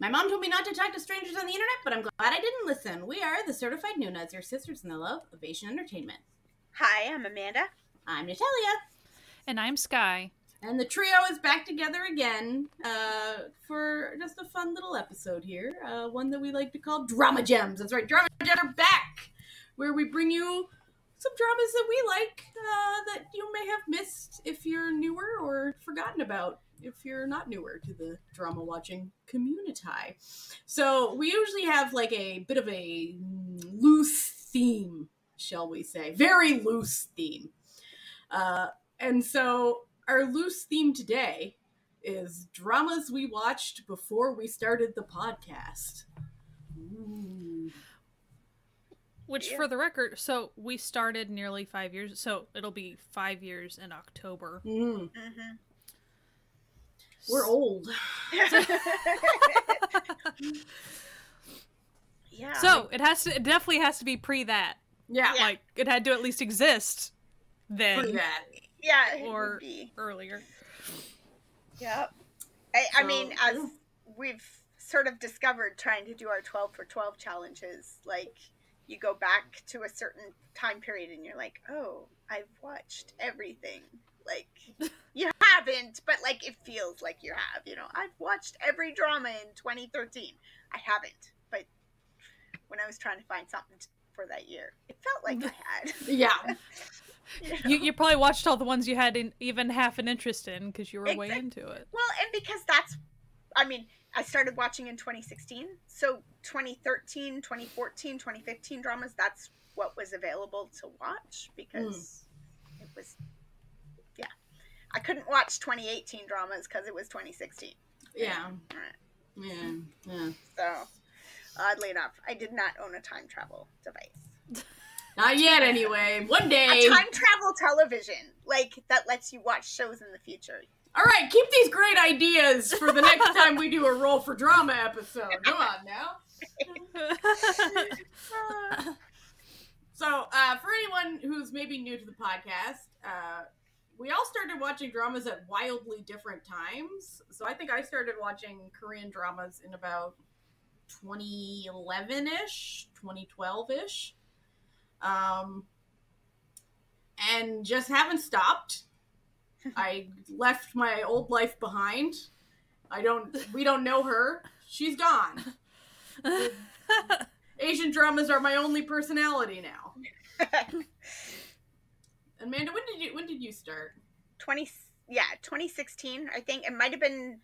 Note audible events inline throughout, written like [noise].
My mom told me not to talk to strangers on the internet, but I'm glad I didn't listen. We are the Certified Noonas, your sisters in the love of Asian entertainment. Hi, I'm Amanda. I'm Natalia. And I'm Sky. And the trio is back together again uh, for just a fun little episode here. Uh, one that we like to call Drama Gems. That's right, Drama Gems are back, where we bring you some dramas that we like uh, that you may have missed if you're newer or forgotten about if you're not newer to the drama watching community. So we usually have like a bit of a loose theme, shall we say, very loose theme. Uh, and so our loose theme today is dramas we watched before we started the podcast. Ooh. Which, yeah. for the record, so we started nearly five years, so it'll be five years in October. Mm. Mm-hmm. We're old. [laughs] yeah. So it has to. It definitely has to be pre that. Yeah. Like it had to at least exist then. Pre that. Yeah. Or earlier. Yep. I, I mean, as we've sort of discovered trying to do our 12 for 12 challenges, like you go back to a certain time period and you're like, oh, I've watched everything. Like, [laughs] you haven't, but like it feels like you have. You know, I've watched every drama in 2013. I haven't, but when I was trying to find something for that year, it felt like I had. [laughs] yeah. [laughs] you, know? you, you, probably watched all the ones you had in, even half an interest in because you were exactly. way into it. Well, and because that's, I mean, I started watching in 2016. So 2013, 2014, 2015 dramas, that's what was available to watch because mm. it was. I couldn't watch 2018 dramas because it was 2016. Yeah. Yeah. Yeah. So, oddly enough, I did not own a time travel device. [laughs] Not yet, anyway. One day. A time travel television, like that lets you watch shows in the future. All right, keep these great ideas for the next [laughs] time we do a roll for drama episode. Come on now. [laughs] so, uh, for anyone who's maybe new to the podcast, uh, we all started watching dramas at wildly different times. So, I think I started watching Korean dramas in about 2011 ish, 2012 ish. Um, and just haven't stopped. [laughs] I left my old life behind. I don't. We don't know her. She's gone. [laughs] Asian dramas are my only personality now. [laughs] Amanda, when did you when did you start? Twenty yeah, twenty sixteen. I think it might have been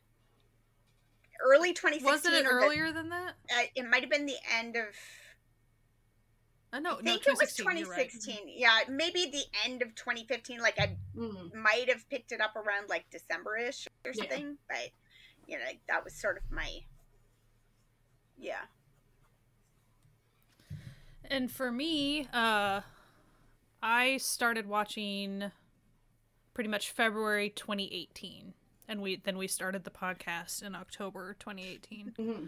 early twenty sixteen. Was it earlier the, than that? Uh, it might have been the end of I know. I think no, it was 2016. Right. Yeah, maybe the end of 2015. Like I mm. might have picked it up around like December-ish or something. Yeah. But you know, that was sort of my yeah. And for me, uh, I started watching pretty much February 2018, and we then we started the podcast in October 2018. Mm-hmm.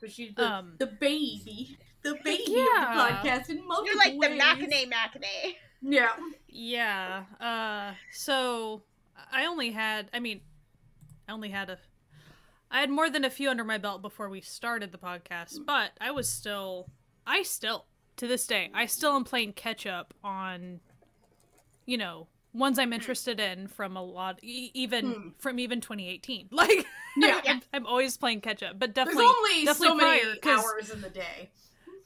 So she's the, um, the baby the baby yeah. of the podcast in multiple You're like ways. the maknae maknae. Yeah. Yeah. Uh, so I only had, I mean, I only had a, I had more than a few under my belt before we started the podcast, but I was still, I still, to this day, I still am playing catch up on, you know, ones I'm interested in from a lot, even hmm. from even 2018. [laughs] Like, yeah, I'm, I'm, always playing catch up, but definitely, There's only definitely so many hours in the day.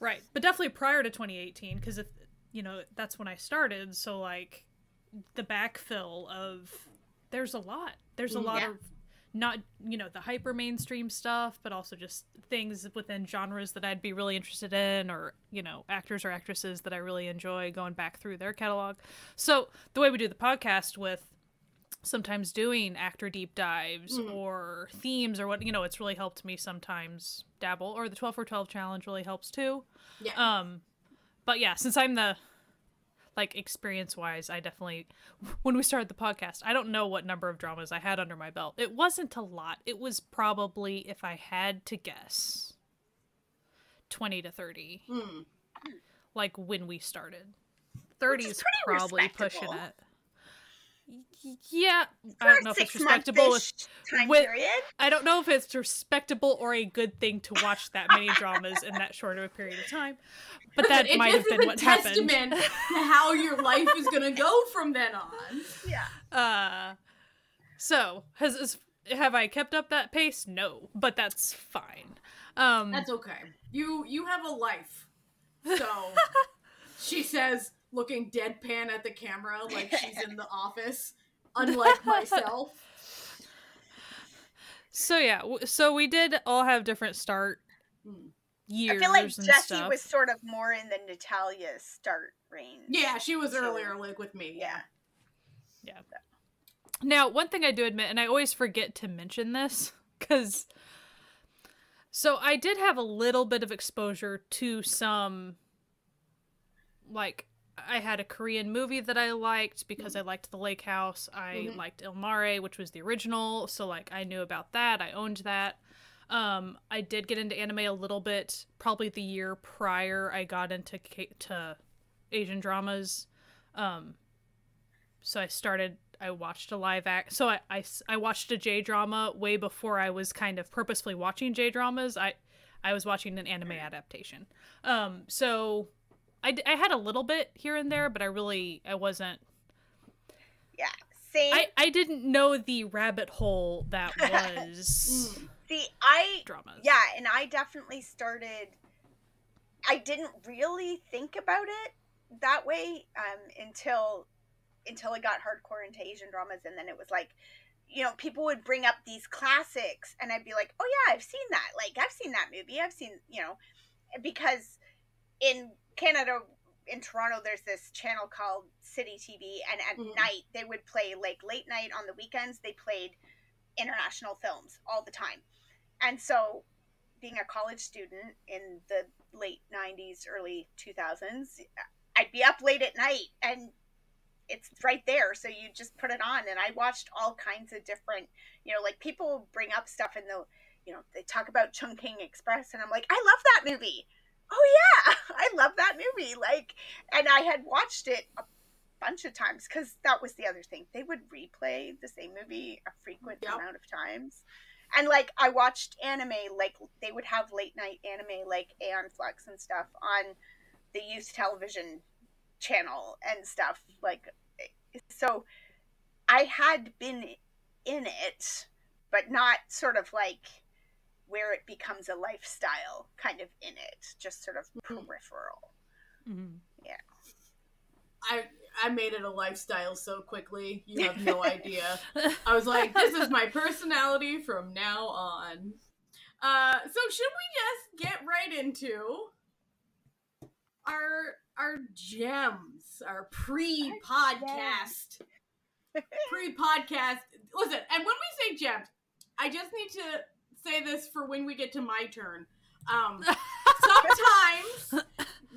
Right. But definitely prior to 2018 because if you know, that's when I started, so like the backfill of there's a lot. There's a lot yeah. of not, you know, the hyper mainstream stuff, but also just things within genres that I'd be really interested in or, you know, actors or actresses that I really enjoy going back through their catalog. So, the way we do the podcast with sometimes doing actor deep dives mm. or themes or what you know it's really helped me sometimes dabble or the 12 for 12 challenge really helps too yeah um but yeah since i'm the like experience wise i definitely when we started the podcast i don't know what number of dramas i had under my belt. It wasn't a lot. It was probably if i had to guess 20 to 30 mm. like when we started. 30 is probably pushing it Yeah, For I don't know if it's respectable. With, time with- period. I don't know if it's respectable or a good thing to watch that many dramas in that short of a period of time. But that It- might have this been is a what testament happened. to how your life is gonna go from then on. [laughs] Yeah. Uh, so has is, have I kept up that pace? No, but that's fine. Um, That's okay. You you have a life. So [laughs] she says, looking deadpan at the camera like she's in the [laughs] office, unlike myself. so yeah, so we did all have different start Hmm. years I feel like and Jesse stuff. was sort of more in the Natalia start range. Yeah, she was So- earlier, like with me. Yeah, yeah. Now, one thing I do admit, and I always forget to mention this, [laughs] because so I did have a little bit of exposure to some, like, I had a Korean movie that I liked because I liked The Lake House. I Mhm. liked Il Mare, which was the original, so like I knew about that. I owned that. Um, I did get into anime a little bit, probably the year prior I got into K- to Asian dramas. Um, so I started. I watched a live act. So I, I, I watched a J drama way before I was kind of purposefully watching J dramas. I I was watching an anime adaptation. Um, so I, I had a little bit here and there, but I really I wasn't. Yeah. Same. I I didn't know the rabbit hole that [laughs] was. See, I dramas. yeah, and I definitely started. I didn't really think about it that way um, until until I got hardcore into Asian dramas, and then it was like, you know, people would bring up these classics, and I'd be like, oh yeah, I've seen that. Like I've seen that movie. I've seen you know, because in Canada. In Toronto, there's this channel called City TV, and at Mhm. night they would play like late night on the weekends. They played international films all the time. And so, being a college student in the late 90s, early 2000s, I'd be up late at night and it's right there. So you just put it on. And I watched all kinds of different, you know, like people bring up stuff and they'll, you know, they talk about Chungking Express. And I'm like, I love that movie. Oh, yeah, I love that movie. Like, and I had watched it a bunch of times because that was the other thing. They would replay the same movie a frequent Yep. amount of times. And like I watched anime, like they would have late night anime like Aeon Flux and stuff on the youth television channel and stuff. Like so I had been in it, but not sort of like where it becomes a lifestyle kind of in it, just sort of Mhm. Peripheral. Mhm. I I made it a lifestyle so quickly. You have no [laughs] idea. I was like, this is my personality from now on. Uh, so should we just get right into our our gems, our pre-podcast, [laughs] pre-podcast? Listen, and when we say gems, I just need to say this for when we get to my turn. Um, [laughs] sometimes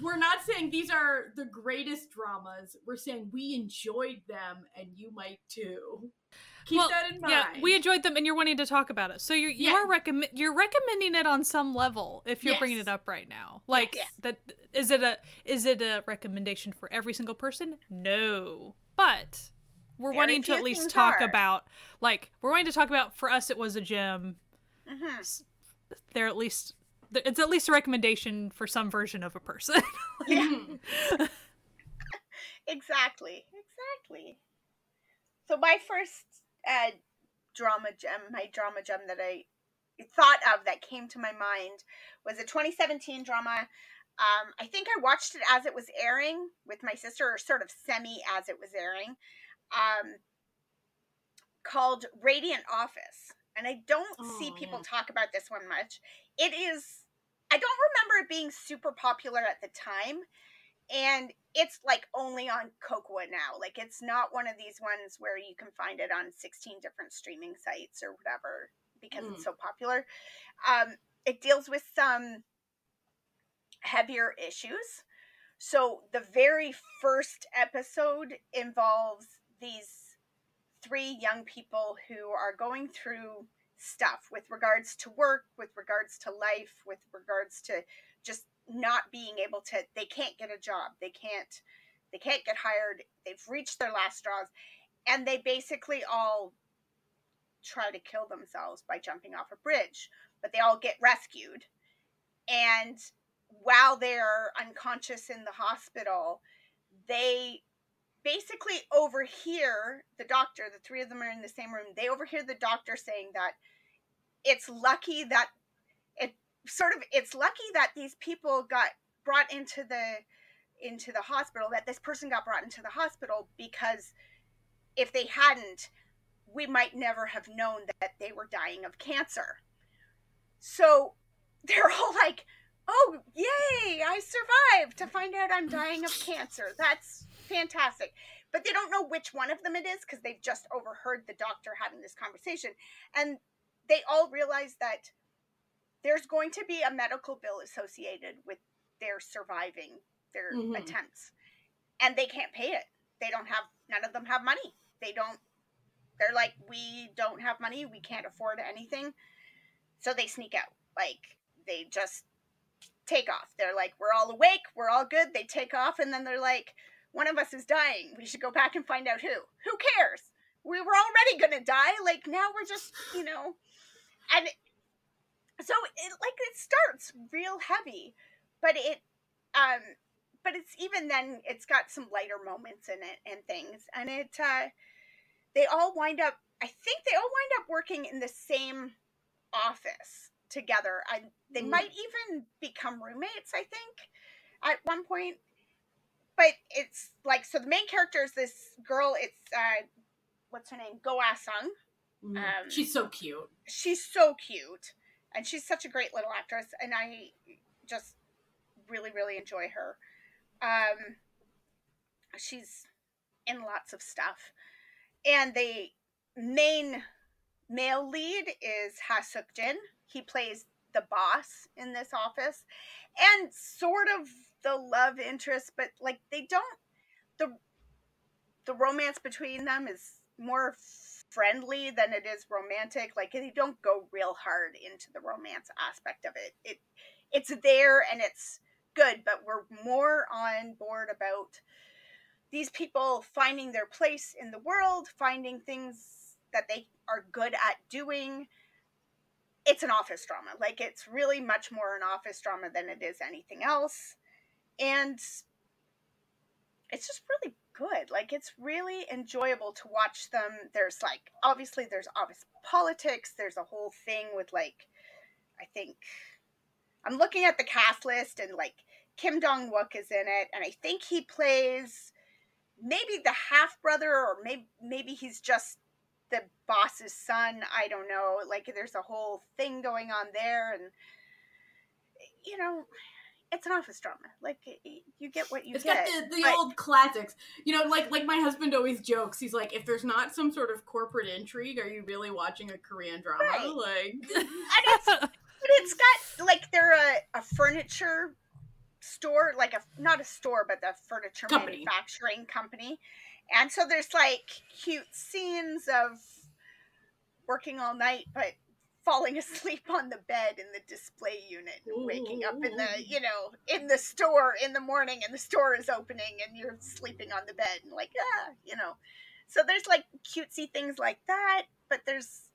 we're not saying these are the greatest dramas. We're saying we enjoyed them, and you might too. Keep Well, that in mind. Yeah, we enjoyed them, and you're wanting to talk about it. So you're you Yeah. are recommend you're recommending it on some level if you're bringing it up right now. Like Yes. that is it a is it a recommendation for every single person? No, but we're Very wanting to at least talk are. about like we're wanting to talk about for us it was a gem. hmm They're at least it's at least a recommendation for some version of a person. [laughs] Mhm. [laughs] Exactly. Exactly. So my first uh, drama gem, my drama gem that I thought of that came to my mind was a 2017 drama. Um, I think I watched it as it was airing with my sister, or sort of semi as it was airing, um, called Radiant Office. And I don't see Oh, people yeah. talk about this one much. It is, I don't remember it being super popular at the time and it's like only on Kocowa now. Like it's not one of these ones where you can find it on 16 different streaming sites or whatever because Mm. it's so popular. Um, it deals with some heavier issues. So the very first episode involves these three young people who are going through stuff with regards to work, with regards to life, with regards to just not being able to they can't get a job. They can't they can't get hired. They've reached their last straws and they basically all try to kill themselves by jumping off a bridge, but they all get rescued. And while they're unconscious in the hospital, they basically overhear the doctor, the three of them are in the same room, they overhear the doctor saying that it's lucky that it sort of it's lucky that these people got brought into the into the hospital that this person got brought into the hospital because if they hadn't we might never have known that they were dying of cancer. So [laughs] they're all like oh yay i survived to find out i'm dying of cancer. That's fantastic. But they don't know which one of them it is because they've just overheard the doctor having this conversation. And they all realize that there's going to be a medical bill associated with their surviving their mm-hmm. attempts. And they can't pay it. They don't have none of them have money. They don't they're like we don't have money. We can't afford anything. So they sneak out. Like they just take off. They're like we're all awake. We're all good. They take off and then they're like one of us is dying. We should go back and find out who. Who cares? We were already gonna die. Like now we're just you know and so it like it starts real heavy but it um but it's even then it's got some lighter moments in it and things and it uh they all wind up i think they all wind up working in the same office together. They mm. might even become roommates i think at one point but it's like so the main character is this girl it's uh what's her name? Go Ah-sung mm. um, she's so cute she's so cute and she's such a great little actress and i just really really enjoy her um she's in lots of stuff and the main male lead is Ha Suk Jin. He plays the boss in this office, and sort of the love interest, but like they don't the the romance between them is more friendly than it is romantic. Like they don't go real hard into the romance aspect of it. It it's there and it's good, but we're more on board about these people finding their place in the world, finding things that they are good at doing. It's an office drama. Like it's really much more an office drama than it is anything else. And it's just really good. Like it's really enjoyable to watch them. There's like obviously there's obvious politics. There's a whole thing with like I think I'm looking at the cast list and like Kim Dong Wook is in it, and I think he plays maybe the half brother, or maybe maybe he's just the boss's son. I don't know. Like there's a whole thing going on there, and you know, it's an office drama. Like you get what you it's get. It's got the, the but... old classics. You know, like like my husband always jokes. He's like, if there's not some sort of corporate intrigue, are you really watching a Korean drama? Right. Like, [laughs] and it's but it's got like they're a, a furniture store, like a not a store, but the furniture company. manufacturing company. And so there's like cute scenes of working all night, but falling [laughs] asleep on the bed in the display unit, and waking up in the, you know, in the store in the morning and the store is opening and you're sleeping on the bed and like, ah, you know. So there's like cutesy things like that, but there's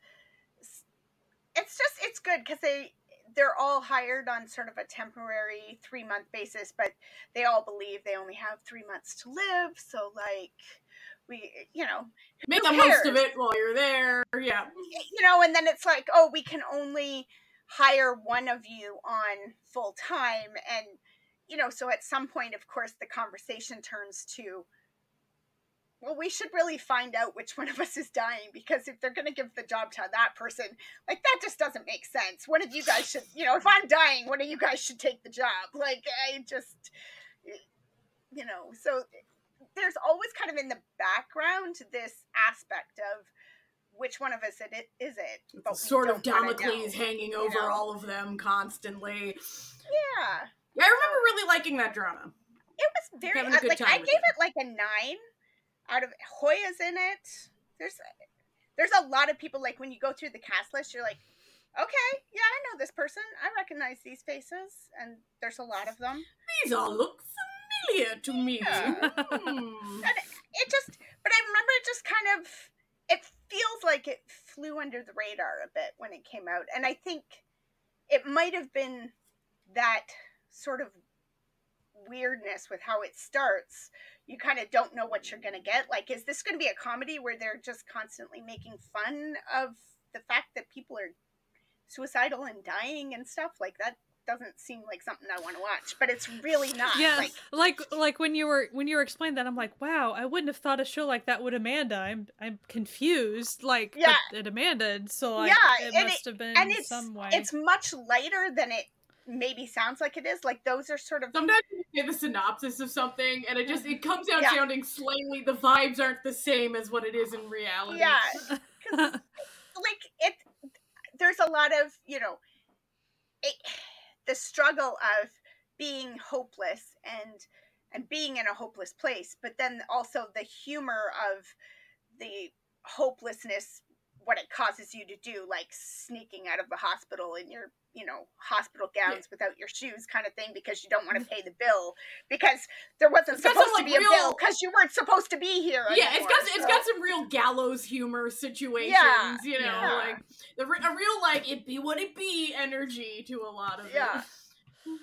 it's just it's good because they they're all hired on sort of a temporary three month basis, but they all believe they only have three months to live. So, like, we, you know, make the cares? most of it while you're there. Yeah. You know, and then it's like, oh, we can only hire one of you on full time. And, you know, so at some point, of course, the conversation turns to, well, we should really find out which one of us is dying because if they're going to give the job to that person, like that just doesn't make sense. One of you guys should, you know, if I'm dying, one of you guys should take the job. Like, I just, you know, so there's always kind of in the background this aspect of which one of us it is it but sort of damocles hanging over you know? all of them constantly yeah yeah i remember really liking that drama it was very uh, like i gave it. it like a nine out of Hoya's in it. There's there's a lot of people like when you go through the cast list, you're like, okay, yeah, I know this person. I recognize these faces, and there's a lot of them. These all look familiar to me. Yeah. [laughs] it just, but I remember it just kind of it feels like it flew under the radar a bit when it came out, and I think it might have been that sort of weirdness with how it starts. You kind of don't know what you're going to get. Like, is this going to be a comedy where they're just constantly making fun of the fact that people are suicidal and dying and stuff? Like, that doesn't seem like something I want to watch, but it's really not. Yeah, like, like like when you were when you were explaining that, I'm like, wow, I wouldn't have thought a show like that would Amanda. I'm I'm confused. Like, Yeah. but it Amanda, so like, Yeah, it and must have been and it's some way. it's much lighter than it maybe sounds like it is. Like those are sort of Sometimes you say the synopsis of something, and it just it mm-hmm. comes out Yeah. sounding slightly. The vibes aren't the same as what it is in reality. yeah, 'cause, [laughs] like it. There's a lot of you know, it, the struggle of being hopeless and and being in a hopeless place, but then also the humor of the hopelessness what it causes you to do like sneaking out of the hospital in your you know hospital gowns without your shoes kind of thing because you don't want to mm-hmm. pay the bill because there wasn't It's supposed some, to like, be a bill because you weren't supposed to be here Yeah, it's got it's so- got some real gallows humor situations. Yeah, you know, yeah. like the a real like it be what it be energy to a lot of Yeah. it. [laughs]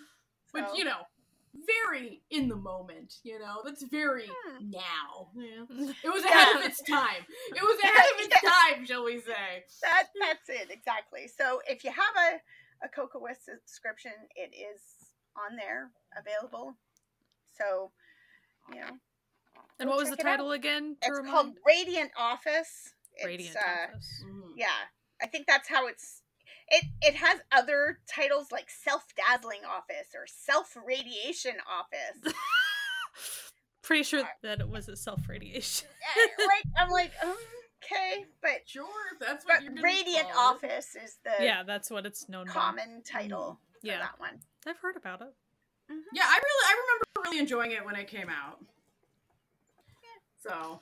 But So- you know, very in the moment. You know, that's very Hmm. now. Yeah. [laughs] It was ahead of its time. It was [laughs] ahead of its Yeah. time, shall we say? that that's it exactly so if you have a a coca west subscription it is on there available so you know and what was the check it out. title again? it's remind- called radiant office it's, Radiant uh, Office. Mhm. yeah i think that's how it's it it has other titles like self-dazzling office or self-radiation office [laughs] Pretty sure that it was a self radiation. [laughs] Like i'm like um, okay but Sure, that's what but you're radiant call office is the yeah, that's what it's known by. common title for Yeah. that one I've heard about it. Yeah, I really I remember really enjoying it when it came out. So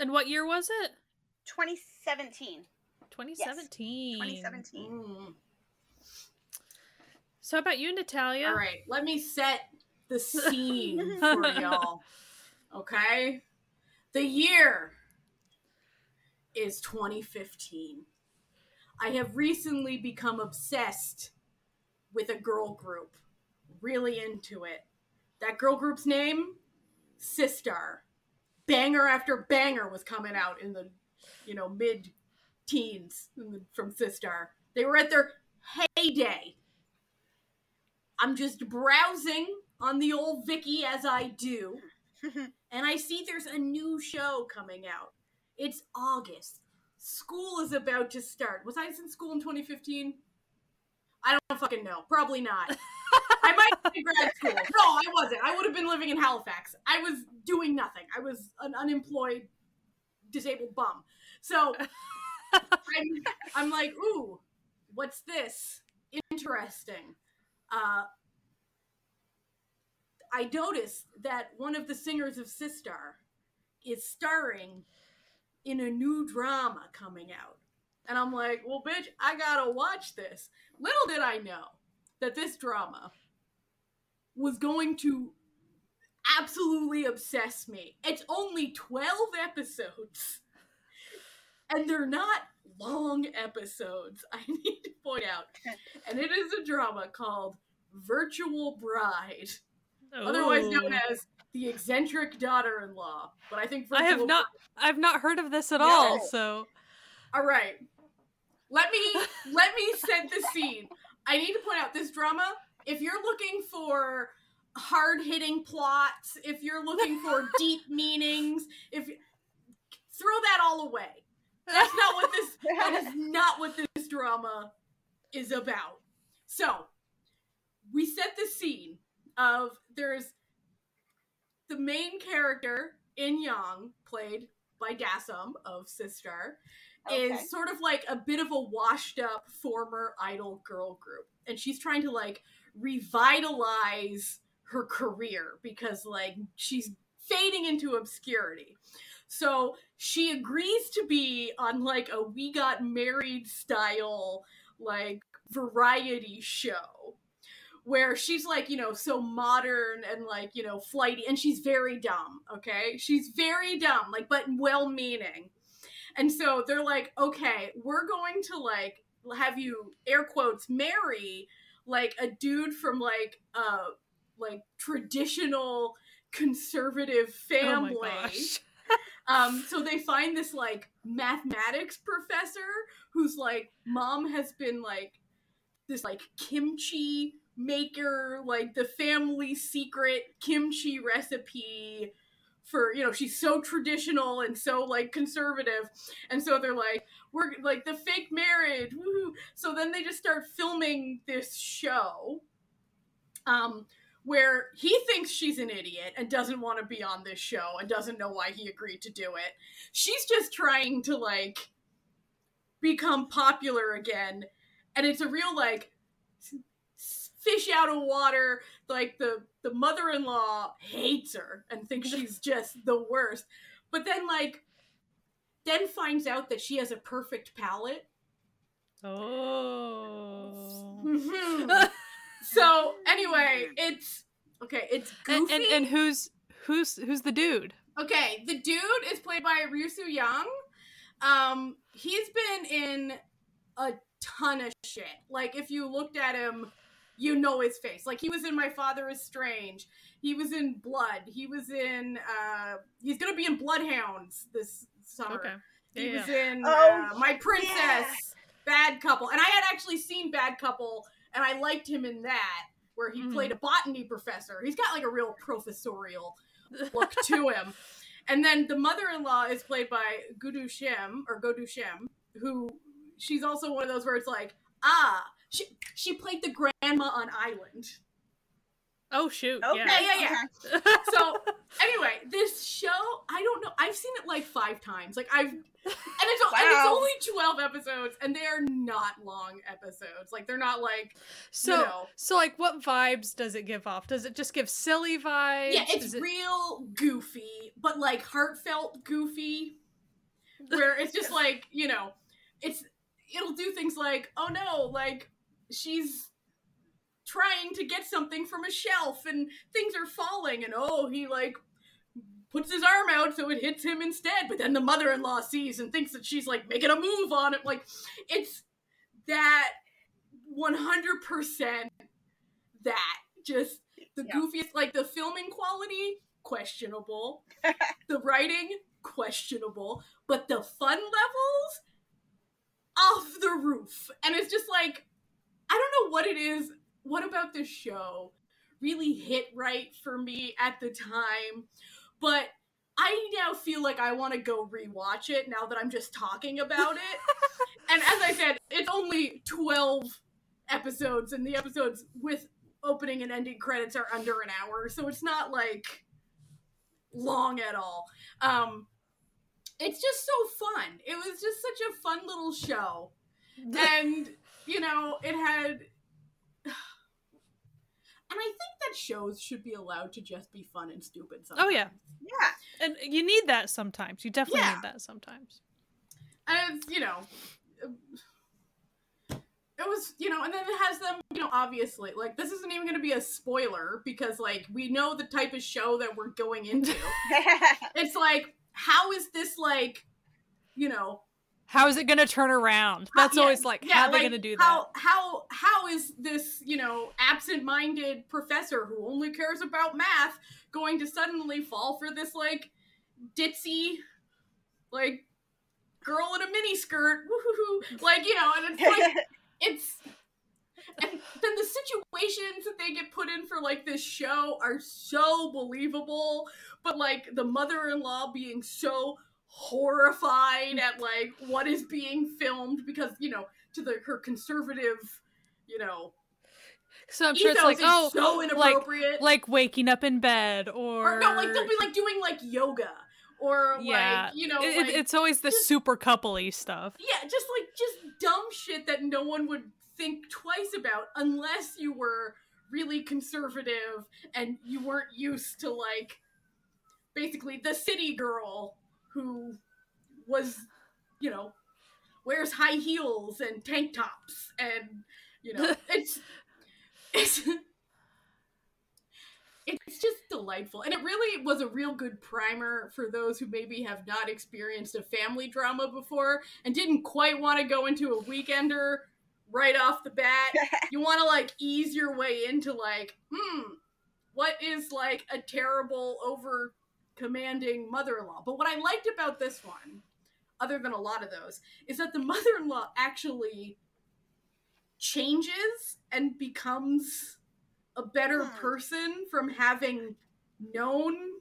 And what year was it? 2017 2017. 2017 mm. So how about you, Natalia? All right, let me set the [laughs] scene for y'all. Okay? The year is 2015. I have recently become obsessed with a girl group. Really into it. That girl group's name? Sistar. Banger after banger was coming out in the, you know, mid teens from Sistar. They were at their heyday. I'm just browsing on the old Viki as I do, [laughs] and I see there's a new show coming out. It's August. School is about to start. Was I in school in 2015? I don't fucking know. Probably not. I might be in grad school. [laughs] No, I wasn't. I would have been living in Halifax. I was doing nothing. I was an unemployed, disabled bum. So I'm, I'm like, ooh, what's this? Interesting. Uh, I noticed that one of the singers of Sistar is starring in a new drama coming out. And I'm like, well, bitch, I gotta watch this. Little did I know that this drama was going to absolutely obsess me. It's only 12 episodes, and they're not long episodes, [laughs] I need to point out. And it is a drama called Virtual Bride, otherwise known oh. as The Eccentric Daughter in Law. But I think I have Virtual not I've not heard of this at No. all, so All right. Let me let me set the scene. I need to point out this drama. If you're looking for hard-hitting plots, if you're looking for [laughs] deep meanings, if throw that all away. That's not what this [laughs] that is not what this drama is about. So, we set the scene of there's the main character In Yang, played by Dasom of Sistar, Okay. is sort of like a bit of a washed up former idol girl group. And she's trying to like revitalize her career because like she's fading into obscurity. So she agrees to be on like a we got married style like variety show where she's like, you know, so modern and like, you know, flighty and she's very dumb, okay? She's very dumb, like but well-meaning. And so they're like, "Okay, we're going to like have you air quotes marry like a dude from like uh like traditional conservative family." Oh Um, so they find this like mathematics professor who's like mom has been like this like kimchi maker, like the family secret kimchi recipe for you know she's so traditional and so like conservative. And so they're like we're like the fake marriage woo so then they just start filming this show. Um where he thinks she's an idiot and doesn't want to be on this show and doesn't know why he agreed to do it. She's just trying to like become popular again. And it's a real like fish out of water. Like the the mother-in-law hates her and thinks [laughs] she's just the worst. But then like then finds out that she has a perfect palate. Oh. Mhm. [laughs] so anyway, it's okay. It's goofy. and, and and who's who's who's the dude? okay, the dude is played by Ryu Soo Young. Um, he's been in a ton of shit. Like if you looked at him, you know his face. Like he was in My Father is Strange. He was in Blood. He was in. uh He's gonna be in Bloodhounds this summer. Okay. He Yeah, was in Oh, uh, My Princess, yeah. Bad Couple, and I had actually seen Bad Couple, and I liked him in that, where he Mhm. played a botany professor. He's got like a real professorial [laughs] look to him. And then the mother-in-law is played by Gudu Shem or Godu Shem, who she's also one of those where it's like, ah, she she played the grandma on Island. Oh shoot! Okay, Yeah. yeah, yeah. okay. So [laughs] anyway, this show, I don't know. I've seen it like five times. Like I've, and it's and it's only twelve episodes, and they are not long episodes. Like they're not like So you know. so like, what vibes does it give off? Does it just give silly vibes? Yeah, it's it- real goofy, but like heartfelt goofy. Where it's just [laughs] like, you know, it's it'll do things like, oh no, like she's trying to get something from a shelf and things are falling and oh he like puts his arm out so it hits him instead, but then the mother-in-law sees and thinks that she's like making a move on it. Like it's that 100% that just the Yeah. goofiest like the filming quality questionable. [laughs] The writing questionable. But the fun levels off the roof. And it's just like i don't know what it is. What about this show really hit right for me at the time but i now feel like i want to go rewatch it now that i'm just talking about it. [laughs] And as i said it's only 12 episodes and the episodes with opening and ending credits are under an hour so it's not like long at all. Um it's just so fun. It was just such a fun little show. [laughs] And you know it had and i think that shows should be allowed to just be fun and stupid sometimes. Oh yeah, Yeah. and you need that sometimes. You definitely Yeah. need that sometimes. and it's, you know it was you know and then it has them you know obviously like this isn't even going to be a spoiler because like we know the type of show that we're going into [laughs] it's like how is this like you know How is it going to turn around? That's yeah, always like, yeah, how are they going to do that? how how how is this you know absent-minded professor who only cares about math going to suddenly fall for this like ditzy like girl in a mini skirt woohoo like you know and it's like [laughs] it's and then the situations that they get put in for like this show are so believable but like the mother-in-law being so horrified at like what is being filmed because you know to the her conservative you know so I'm sure it's like, oh, so like inappropriate like waking up in bed or, or no like they'll be like doing like yoga or yeah, like you know it- like, it's always the just- super coupley stuff. Yeah, just like just dumb shit that no one would think twice about unless you were really conservative and you weren't used to like basically the city girl who was, you know, wears high heels and tank tops and you know, [laughs] it's it's it's just delightful. And it really was a real good primer for those who maybe have not experienced a family drama before and didn't quite want to go into a weekender right off the bat. [laughs] you want to like ease your way into like, hmm, what is like a terrible over commanding mother-in-law. But what I liked about this one, other than a lot of those, is that the [laughs] mother-in-law actually changes and becomes a better Hmm. person from having known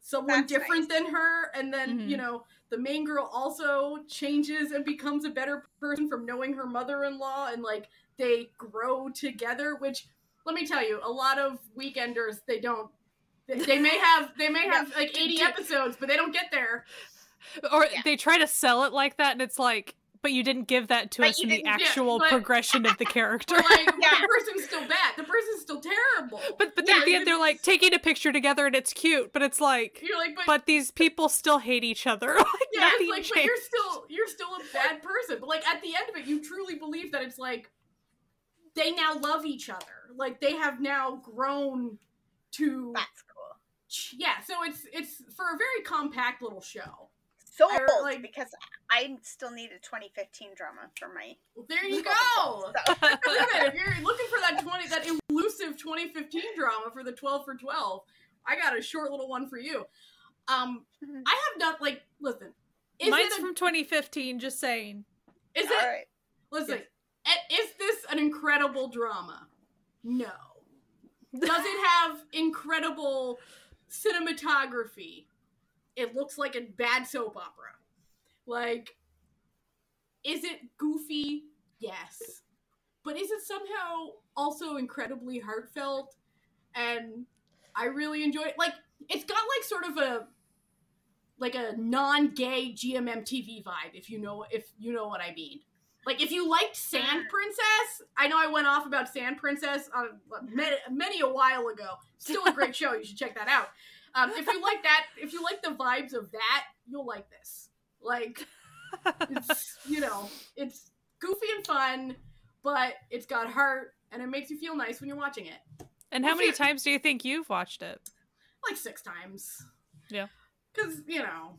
someone That's different nice. than her and then Mhm. you know the main girl also changes and becomes a better person from knowing her mother-in-law and like they grow together which let me tell you a lot of weekenders they don't they, they may have they may have like 80 episodes but they don't get there Or Yeah. they try to sell it like that, and it's like, but you didn't give that to But us you in the didn't- yeah, actual but- progression of the [laughs] character. Like Yeah. the person's still bad the person's still terrible But but then Yeah, at the end they're like taking a picture together and it's cute, but it's like you're like but, but these people still hate each other. [laughs] like yeah it's like but you're still you're still a bad person but like at the end of it you truly believe that it's like they now love each other like they have now grown to That's cool. Yeah so it's it's for a very compact little show So I, like- because I still need a 2015 drama for my. well, there you So- [laughs] go if you're looking for that 20 that elusive 2015 drama for the 12 for 12 i got a short little one for you um Mhm. i have not like listen is Mine's it a, from 2015. Just saying. is All it right. listen i- is this an incredible drama no does it [laughs] have incredible cinematography it looks like a bad soap opera. Like is it goofy? Yes. But is it somehow also incredibly heartfelt? And i really enjoy it. Like it's got like sort of a like a non-gay gmmtv vibe if you know if you know what i mean like if you liked sand princess i know i went off about sand princess uh, many, many a while ago. Still a great [laughs] show. You should check that out. Um, if you like that if you like the vibes of that you'll like this. Like it's you [laughs] know it's goofy and fun but it's got heart and it makes you feel nice when you're watching it. And how If many you're- times do you think you've watched it? like six times. Yeah. because you know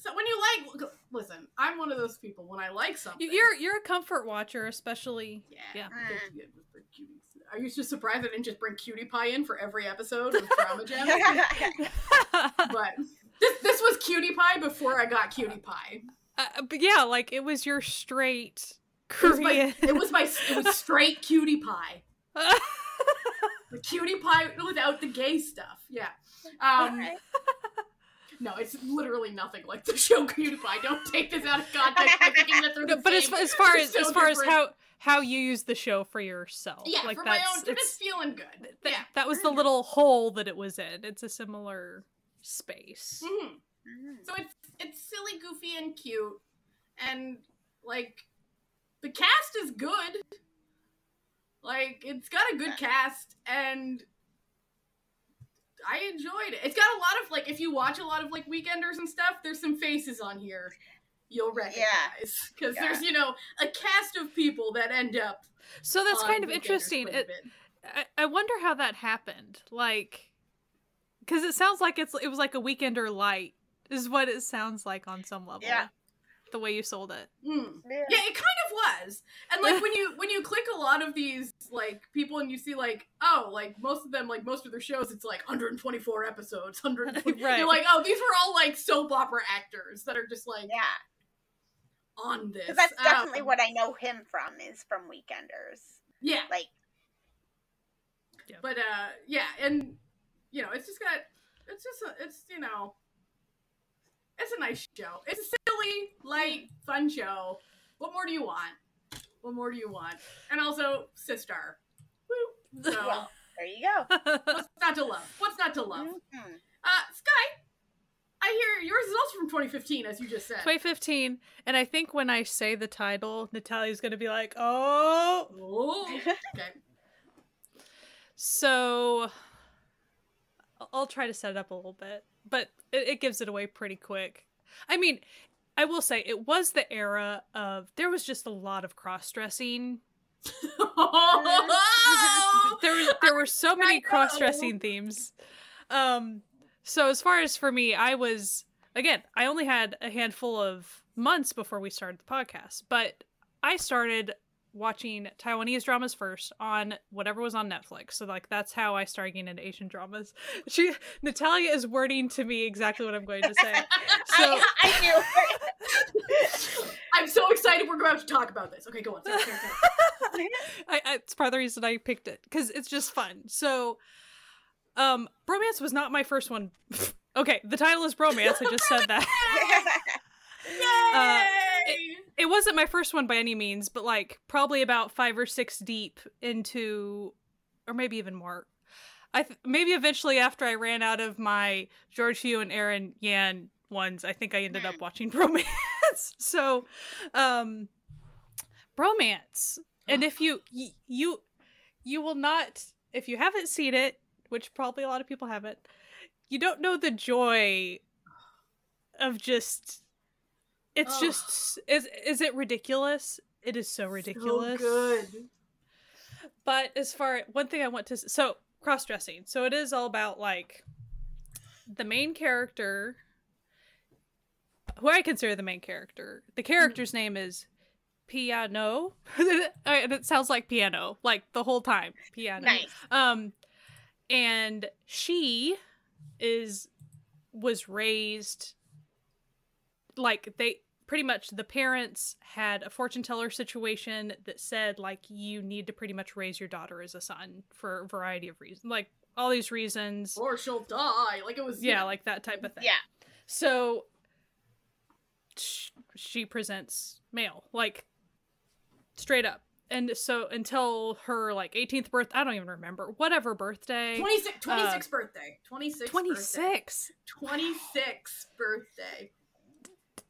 so when you like listen i'm one of those people when i like something You- You're you're a comfort watcher, especially. yeah, Yeah. thank you, Mr. Cutie. are you just surprised i didn't just bring cutie pie in for every episode of drama [laughs] gems [laughs] but this, this was cutie pie before i got cutie pie Uh, but yeah, like it was your straight it was my, Korean. it was, my, it was [laughs] straight cutie pie the cutie pie without the gay stuff yeah um Okay. No it's literally nothing like the [laughs] show cutie pie don't take this out of context by thinking that they're the No, but as, same. as far as so as far as how how you use the show for yourself, yeah like for that's my own it's, it's feeling good th- yeah that was the little hole that it was in. It's a similar space. hmm Mhm. So it's it's silly, goofy, and cute, and like the cast is good. Like it's got a good cast, and I enjoyed it. It's got a lot of like if you watch a lot of like Weekenders and stuff, there's some faces on here you'll recognize because Yeah. there's you know a cast of people that end up. So that's on kind of Weekenders interesting. It. I, I wonder how that happened. Like, because it sounds like it's it was like a weekender light is what it sounds like on some level. Yeah. The way you sold it. Mm. Yeah. Yeah, it kind of was. And like when you [laughs] when you click a lot of these like people and you see like oh like most of them like most of their shows it's like 124 episodes 100 [laughs] [laughs] Right. you're like oh these were all like soap opera actors that are just like Yeah. on this. 'Cause that's definitely Um, what I know him from is from Weekenders. yeah. Like, But uh yeah, and you know it's just got it's just a, it's you know it's a nice show. It's a silly, light, fun show. What more do you want? What more do you want? And also Sistar. Woo. [laughs] So well, there you go. What's not to love? What's not to love? Mhm. Uh, Sky, I hear yours is also from 2015, as you just said. 2015, and I think when I say the title, Natalia's gonna be like, "Oh." Oh, [laughs] okay. So, I'll- I'll try to set it up a little bit, but it, it gives it away pretty quick. I mean, I will say it was the era of there was just a lot of cross dressing. [laughs] There was there were so many cross dressing themes. Um, so as far as for me, I was again, I only had a handful of months before we started the podcast, but I started watching Taiwanese dramas first on whatever was on Netflix. So like that's how I started getting into Asian dramas. [laughs] She Natalia is wording to me exactly what I'm going to say. [laughs] So I, I knew. [laughs] I'm so excited we're about to talk about this. Okay, go on. Sorry, sorry, sorry. I, I, it's part of the reason I picked it because it's just fun. So, um, bromance was not my first one. okay, the title is bromance. I just said that. Uh! It wasn't my first one by any means, but like probably about five or six deep into, or maybe even more. I th- maybe eventually after I ran out of my George Hu and Aaron Yan ones, I think I ended up watching [laughs] bromance. so, um, bromance, and if you y- you you will not if you haven't seen it, which probably a lot of people haven't, you don't know the joy of just it's just is is it ridiculous? It is so ridiculous. So good. But as far one thing I want to so cross dressing. So it is all about like the main character who I consider the main character. The character's name is Piano. [laughs] and it sounds like piano, like the whole time. Piano. nice. Um and she is was raised like they pretty much the parents had a fortune teller situation that said like you need to pretty much raise your daughter as a son for a variety of reasons like all these reasons Or she'll die. Like it was. yeah like that type of thing Yeah. so she presents male like straight up and so until her like 18th birth i don't even remember whatever birthday 26, uh, 26th birthday. 26. 26 26 birthday.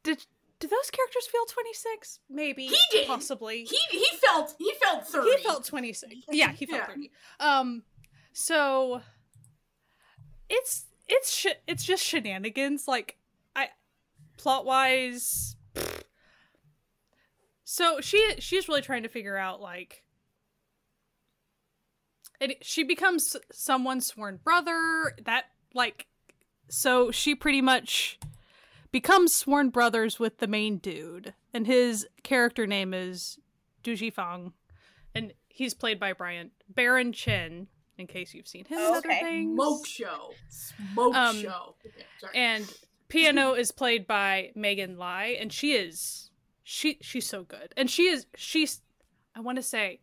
did did those characters feel 26 maybe He did. possibly He he felt he felt 30. he felt 26 yeah he felt Yeah. 30 um so it's it's sh- it's just shenanigans like i plot wise so she she's really trying to figure out like it, she becomes someone's sworn brother that like so she pretty much becomes sworn brothers with the main dude and his character name is Duji Fang and he's played by Brian Baron Chen in case you've seen him in other Okay. things Smoke show. Smoke Um, show. Okay, and piano is played by Megan Lai and she is she she's so good and she is she's I want to say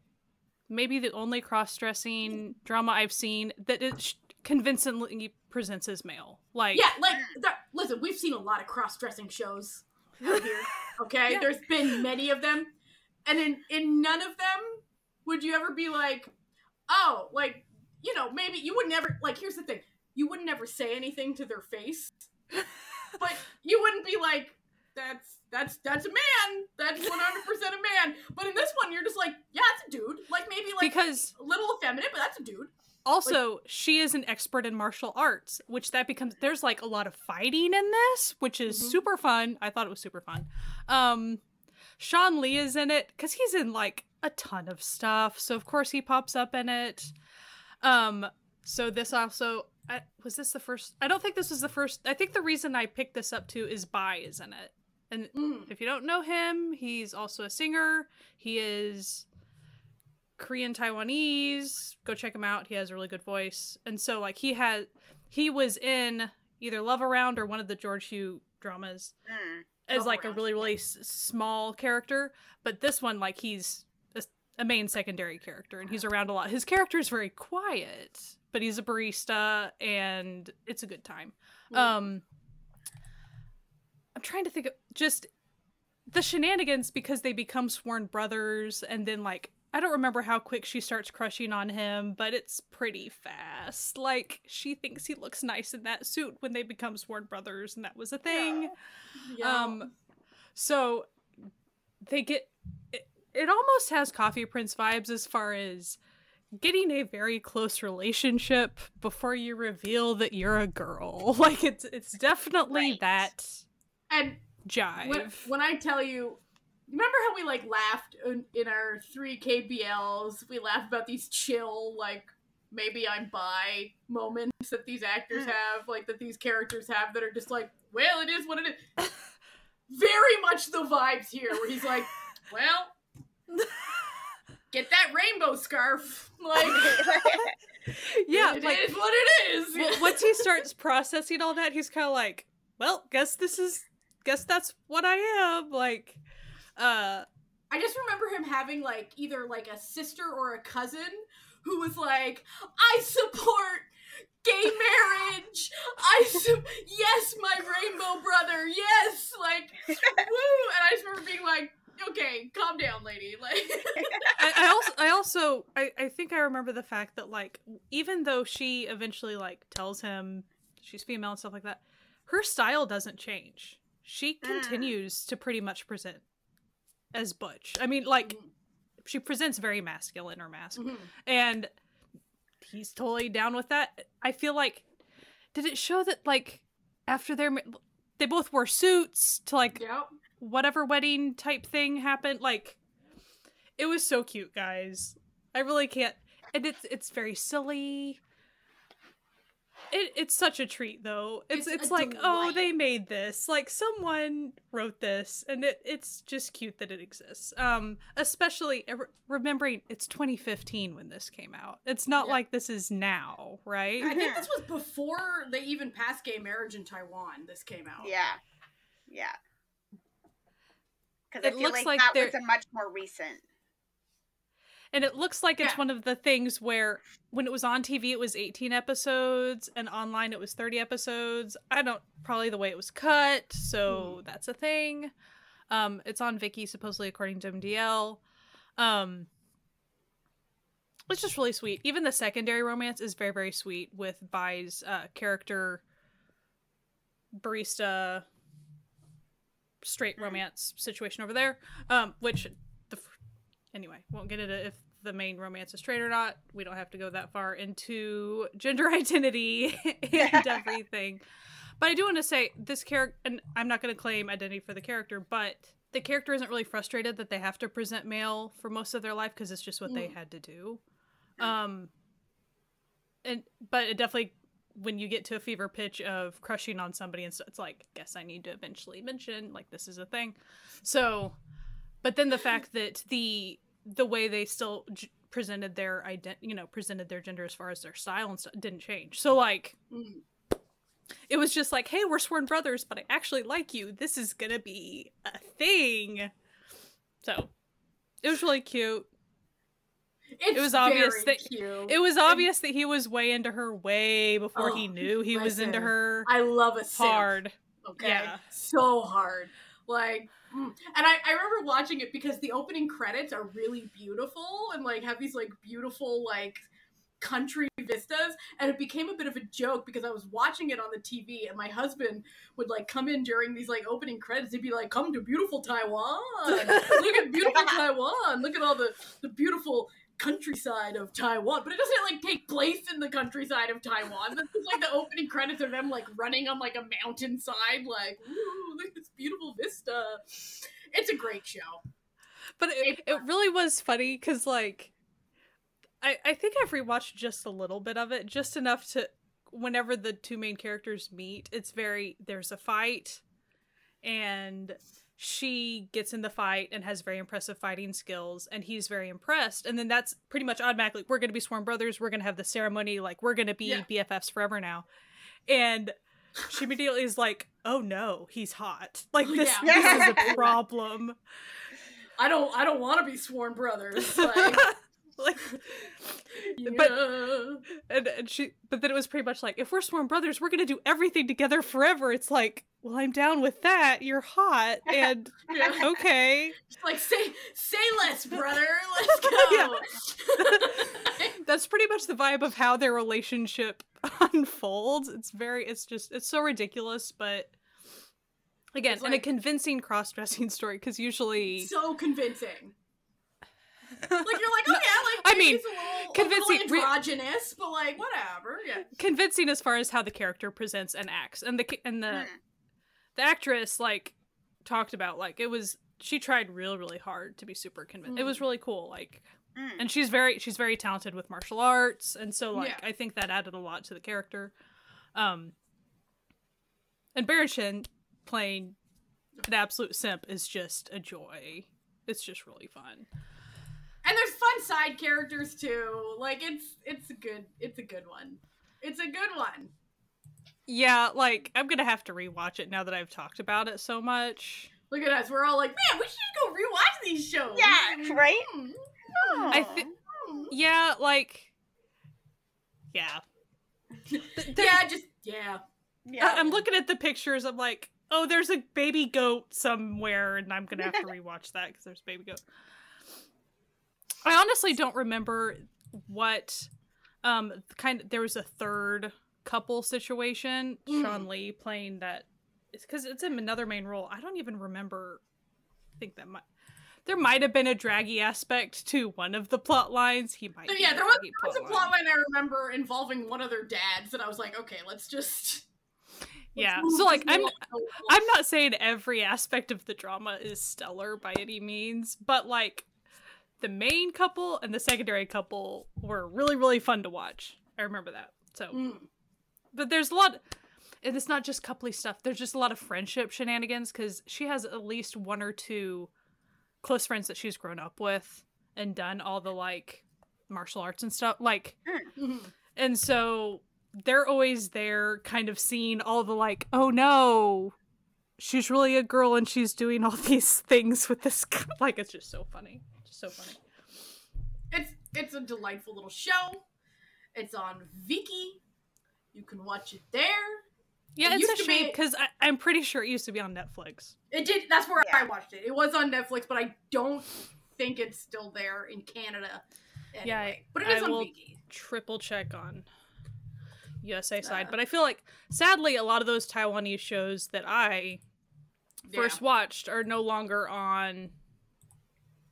maybe the only cross-dressing drama I've seen that it convincingly presents as male like yeah, like that, listen, we've seen a lot of cross-dressing shows [laughs] out here. Okay, Yeah. there's been many of them, and in in none of them would you ever be like, oh, like you know, maybe you would never like. Here's the thing, you would never say anything to their face, [laughs] but you wouldn't be like, that's that's that's a man, that's 100 percent a man. But in this one, you're just like, yeah, it's a dude. Like maybe like because a little effeminate, but that's a dude. Also, she is an expert in martial arts, which that becomes there's like a lot of fighting in this, which is Mhm. super fun. I thought it was super fun. Um Sean Lee is in it cuz he's in like a ton of stuff. So of course he pops up in it. Um so this also I, was this the first I don't think this was the first. I think the reason I picked this up too is Bai is in it. And Mm. if you don't know him, he's also a singer. He is Korean Taiwanese. Go check him out. He has a really good voice. And so like he had he was in either Love Around or one of the George Hu dramas Mm. as like a really really s- small character, but this one like he's a, a main secondary character and he's around a lot. His character is very quiet, but he's a barista and it's a good time. Mm. Um I'm trying to think of just the shenanigans because they become sworn brothers and then like I don't remember how quick she starts crushing on him, but it's pretty fast. Like she thinks he looks nice in that suit when they become sworn brothers and that was a thing. Yeah. Um so they get it, it almost has Coffee Prince vibes as far as getting a very close relationship before you reveal that you're a girl. [laughs] Like it's it's definitely Right. that and jive. when, when I tell you, remember how we like laughed in, in our three KBLs? We laughed about these chill like maybe I'm bi moments that these actors mm. have, like that these characters have that are just like, well, it is what it is. [laughs] Very much the vibes here, where he's like, [laughs] well, get that rainbow scarf. [laughs] Like, yeah, it like is what it is. once he starts processing all that, he's kind of like, well, guess this is, guess that's what I am. Like, uh, I just remember him having like either like a sister or a cousin who was like, "I support gay [laughs] marriage. I su- yes, my rainbow brother. Yes, like [laughs] woo." And I just remember being like, "Okay, calm down, lady." [laughs] Like, I, I also, I also, I, I think I remember the fact that like, even though she eventually like tells him she's female and stuff like that, her style doesn't change. She Ah. continues to pretty much present as butch. I mean, like, she presents very masculine or mask, Mhm. and he's totally down with that. I feel like, did it show that like after their they both wore suits to like yep. whatever wedding type thing happened like it was so cute guys i really can't and it's it's very silly it, it's such a treat though it's It's it's, a like oh they made this like someone wrote this and it, it's just cute that it exists um especially re- remembering it's 2015 when this came out it's not Yeah. like this is now right I think this [laughs] was before they even passed gay marriage in Taiwan. This came out. yeah, yeah. Because I It feel looks like, like that was a much more recent. And it looks like it's Yeah. one of the things where when it was on TV it was 18 episodes and online it was 30 episodes. I don't probably the way it was cut, so that's a thing. Um it's on Viki supposedly according to MDL. Um it's just really sweet. Even the secondary romance is very very sweet with Bai's uh character barista straight Mm. romance situation over there. Um which anyway, won't get into if the main romance is straight or not. We don't have to go that far into gender [laughs] identity [laughs] and everything. But I do want to say this character, and I'm not going to claim identity for the character, but the character isn't really frustrated that they have to present male for most of their life because it's just what they Mm. had to do. Um, and but it definitely when you get to a fever pitch of crushing on somebody and so it's like guess i need to eventually mention like this is a thing so but then the fact that the the way they still j- presented their ident you know presented their gender as far as their style and stuff didn't change so like Mm. it was just like hey we're sworn brothers but i actually like you this is gonna be a thing so it was really cute It's It was obvious that- cute. it was obvious that he was way into her way before he Oh, knew he was into her I love a simp. hard Okay. Yeah. So hard. Like, mm. and I, I remember watching it because the opening credits are really beautiful and like have these like beautiful like country vistas. And it became a bit of a joke because I was watching it on the TV and my husband would like come in during these like opening credits. He'd be like come to beautiful Taiwan. Look at beautiful [laughs] Taiwan. Look at all the the beautiful countryside of Taiwan but it doesn't like take place in the countryside of Taiwan. This is like the opening credits of them like running on like a mountainside like ooh look at this beautiful vista. It's a great show. But it, it really was funny because, like, I, I think I've rewatched just a little bit of it, just enough to, whenever the two main characters meet, it's very, there's a fight, and she gets in the fight and has very impressive fighting skills, and he's very impressed. And then that's pretty much automatically, we're going to be sworn brothers, we're going to have the ceremony, like, we're going to be Yeah. BFFs forever now. And she immediately is like, oh no, he's hot. Like, oh, this, Yeah. this is a [laughs] problem. I don't I don't want to be sworn brothers like [laughs] [laughs] like yeah. But- and, and she but then it was pretty much like if we're sworn brothers we're gonna do everything together forever. It's like well i'm down with that. You're hot [laughs] and Yeah. okay. Just like say say less [laughs] brother. Let's go. Yeah. that's pretty much the vibe of how their relationship unfolds. It's very it's just it's so ridiculous but again It's and a convincing cross-dressing story because usually so convincing like you're like [laughs] oh yeah like I mean, little, convincing- a little androgynous but like whatever yeah convincing as far as how the character presents and acts and the and the Mm. the actress like talked about like it was she tried real really hard to be super convincing it was Mm. really cool like Mm. and she's very she's very talented with martial arts and so like Yeah. i think that added a lot to the character um and baron playing an absolute simp is just a joy it's just really fun And there's fun side characters too. Like it's it's a good it's a good one. It's a good one. yeah like i'm gonna have to rewatch it now that i've talked about it so much Look at us. We're all like, man, we should go rewatch these shows. Yeah, right? Hmm. I thi- Hmm. yeah like yeah [laughs] Th- there- Yeah, just yeah. Yeah. I- i'm looking at the pictures i'm like oh there's a baby goat somewhere and i'm gonna have to rewatch that because there's a baby goat i honestly don't remember what um kind of there was a third couple situation Mm. sean lee playing that it's because it's in another main role i don't even remember i think that might there might have been a draggy aspect to one of the plot lines he might yeah, there was, there was a plot line I remember involving one of their dads, and I was like, okay, let's just. let's yeah so like i'm. I'm not saying every aspect of the drama is stellar by any means, but like the main couple and the secondary couple were really really fun to watch. I remember that. So, Mm. but there's a lot and it's not just coupley stuff. There's just a lot of friendship shenanigans cuz she has at least one or two close friends that she's grown up with and done all the like martial arts and stuff like Mhm. and so they're always there, kind of seeing all the like, oh no, she's really a girl and she's doing all [laughs] these things with this. g-" Like, it's just so funny. Just so funny. It's it's a delightful little show. It's on Viki. You can watch it there. Yeah, It it's a used to shame be- because I'm pretty sure it used to be on Netflix. It did. That's where I watched it. It was on Netflix, but I don't think it's still there in Canada. Anyway. Yeah, I- but it is I on will- Viki. Triple check on USA side, Uh. but I feel like sadly a lot of those Taiwanese shows that I Yeah, first watched are no longer on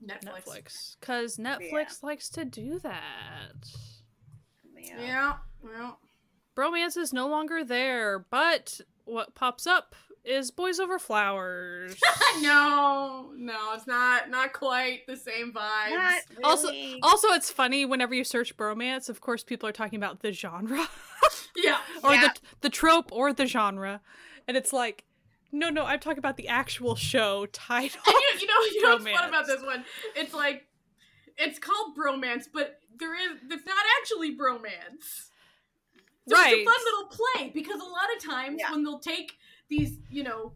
Netflix. Netflix because Netflix likes to do that. Yeah. Yeah. Well, Bromance is no longer there, but what pops up is Boys Over Flowers. [laughs] no, no, it's not. Not quite the same vibes. Not Also- also, it's funny whenever you search bromance, of course, people are talking about the genre [laughs] Yeah. or Yeah. the the trope or the genre, and it's like, no, no, I'm talking about the actual show title. And [laughs] you, you know, you know what's fun about this one? It's like it's called bromance, but there is it's not actually bromance. So Right. it's a fun little play because a lot of times Yeah. when they'll take these, you know,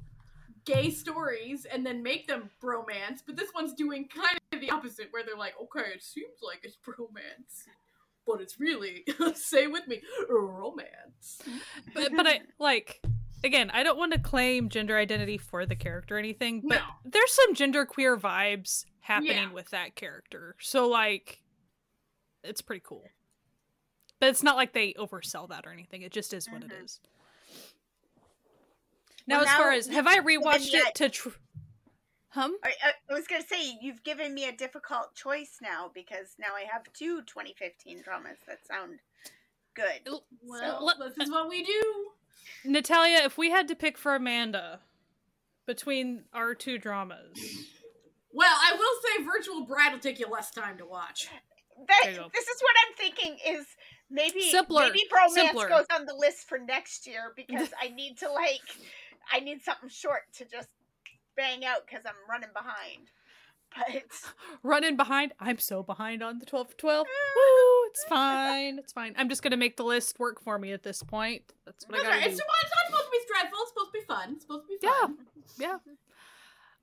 gay stories and then make them bromance, but this one's doing kind of the opposite, where they're like, okay, it seems like it's bromance, but it's really, [laughs] say with me, romance. but, but I like again, I don't want to claim gender identity for the character or anything, but No. there's some gender queer vibes happening Yeah. with that character. So like it's pretty cool. But it's not like they oversell that or anything. It just is what it Mhm. is. Now, Well, as far as have I rewatched yet- it to tr- hum? I, I, I was gonna say you've given me a difficult choice now because now I have two 2015 dramas that sound good. Well, let- this is what we do. Natalia, if we had to pick for Amanda between our two dramas, Well, I will say Virtual Bride will take you less time to watch. That, There you go. this is what I'm thinking is maybe Simpler, maybe bromance simpler. goes on the list for next year because I need to like I need something short to just bang out because I'm running behind. [laughs] But running behind, I'm so behind on the 12 for 12. [laughs] Woo, it's fine. It's fine. I'm just going to make the list work for me at this point. That's what That's I got to It's, do. it's not supposed to be stressful. It's supposed to be fun. It's supposed to be Yeah. fun. Yeah. Yeah.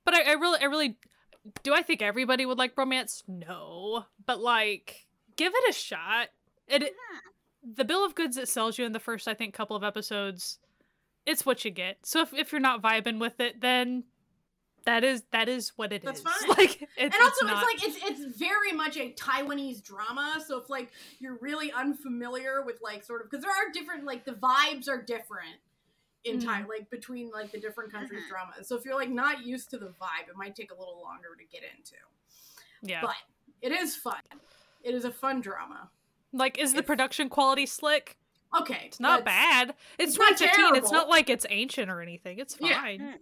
But I, I really, I really, do I think everybody would like romance? No. But like, give it a shot. It, it the bill of goods it sells you in the first, I think, couple of episodes, it's what you get. So if, if you're not vibing with it, then that is that is what it is. That's [laughs] fine. Like, it's, and also, not, it's like it's it's very much a Taiwanese drama. So if like you're really unfamiliar with like sort of because there are different like the vibes are different in Mm-hmm. Tai like between like the different countries' Mhm. dramas. So if you're like not used to the vibe, it might take a little longer to get into. yeah. But it is fun. It is a fun drama. like, is the production quality slick? Okay, It's not let's- bad. It's, it's 2015. It's not like it's ancient or anything. It's fine. Yeah.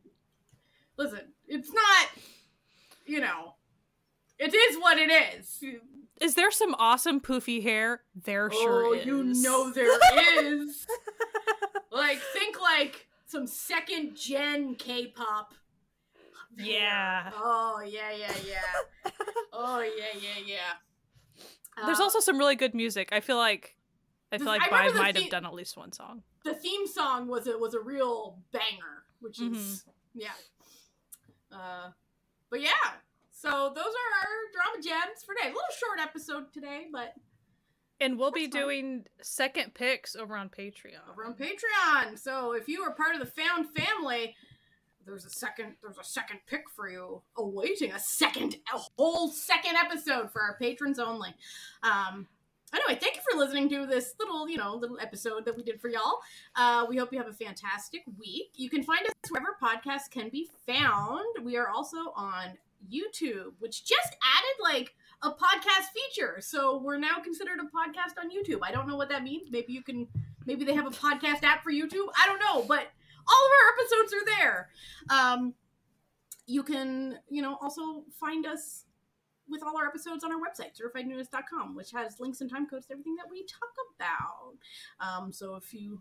Listen, it's not. You know, it is what it is. Is there some awesome poofy hair? There oh, sure is. you know there [laughs] is. like think like some second gen K-pop. Yeah. Oh yeah, yeah, yeah. oh yeah, yeah, yeah. There's Uh, also some really good music. I feel like I feel like I the might theme- have done at least one song. the theme song was a was a real banger, which is Mm-hmm. yeah. Uh, but yeah, so those are our drama gems for today. A little short episode today, but And we'll be doing second picks over on Patreon. over on Patreon. So if you are part of the Found family, there's a second there's a second pick for you awaiting a second a whole second episode for our patrons only. Um anyway, thank you for listening to this little, you know, little episode that we did for y'all. Uh we hope you have a fantastic week. You can find us wherever podcasts can be found. We are also on YouTube, which just added like a podcast feature. So we're now considered a podcast on YouTube. I don't know what that means. Maybe you can maybe they have a podcast app for YouTube. I don't know, but all of our episodes are there. Um, you can, you know, also find us with all our episodes on our website, certifiednoonas.com, which has links and time codes to everything that we talk about. Um, so if you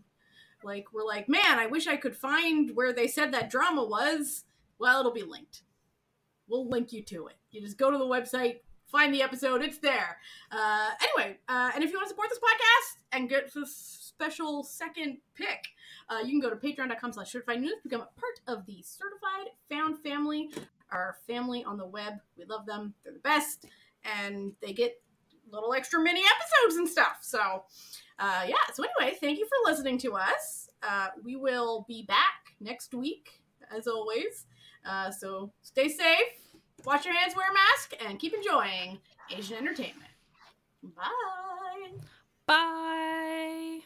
like were like, man, I wish I could find where they said that drama was, well, it'll be linked. We'll link you to it. You just go to the website, find the episode, it's there. Uh, anyway, uh, and if you want to support this podcast and get the special second pick, uh, you can go to patreon.com slash certified noonas, become a part of the certified found family, our family on the web. We love them. They're the best. And they get little extra mini episodes and stuff. So, uh, yeah. So, anyway, thank you for listening to us. Uh, we will be back next week, as always. Uh, so, stay safe, wash your hands, wear a mask, and keep enjoying Asian entertainment. Bye. Bye.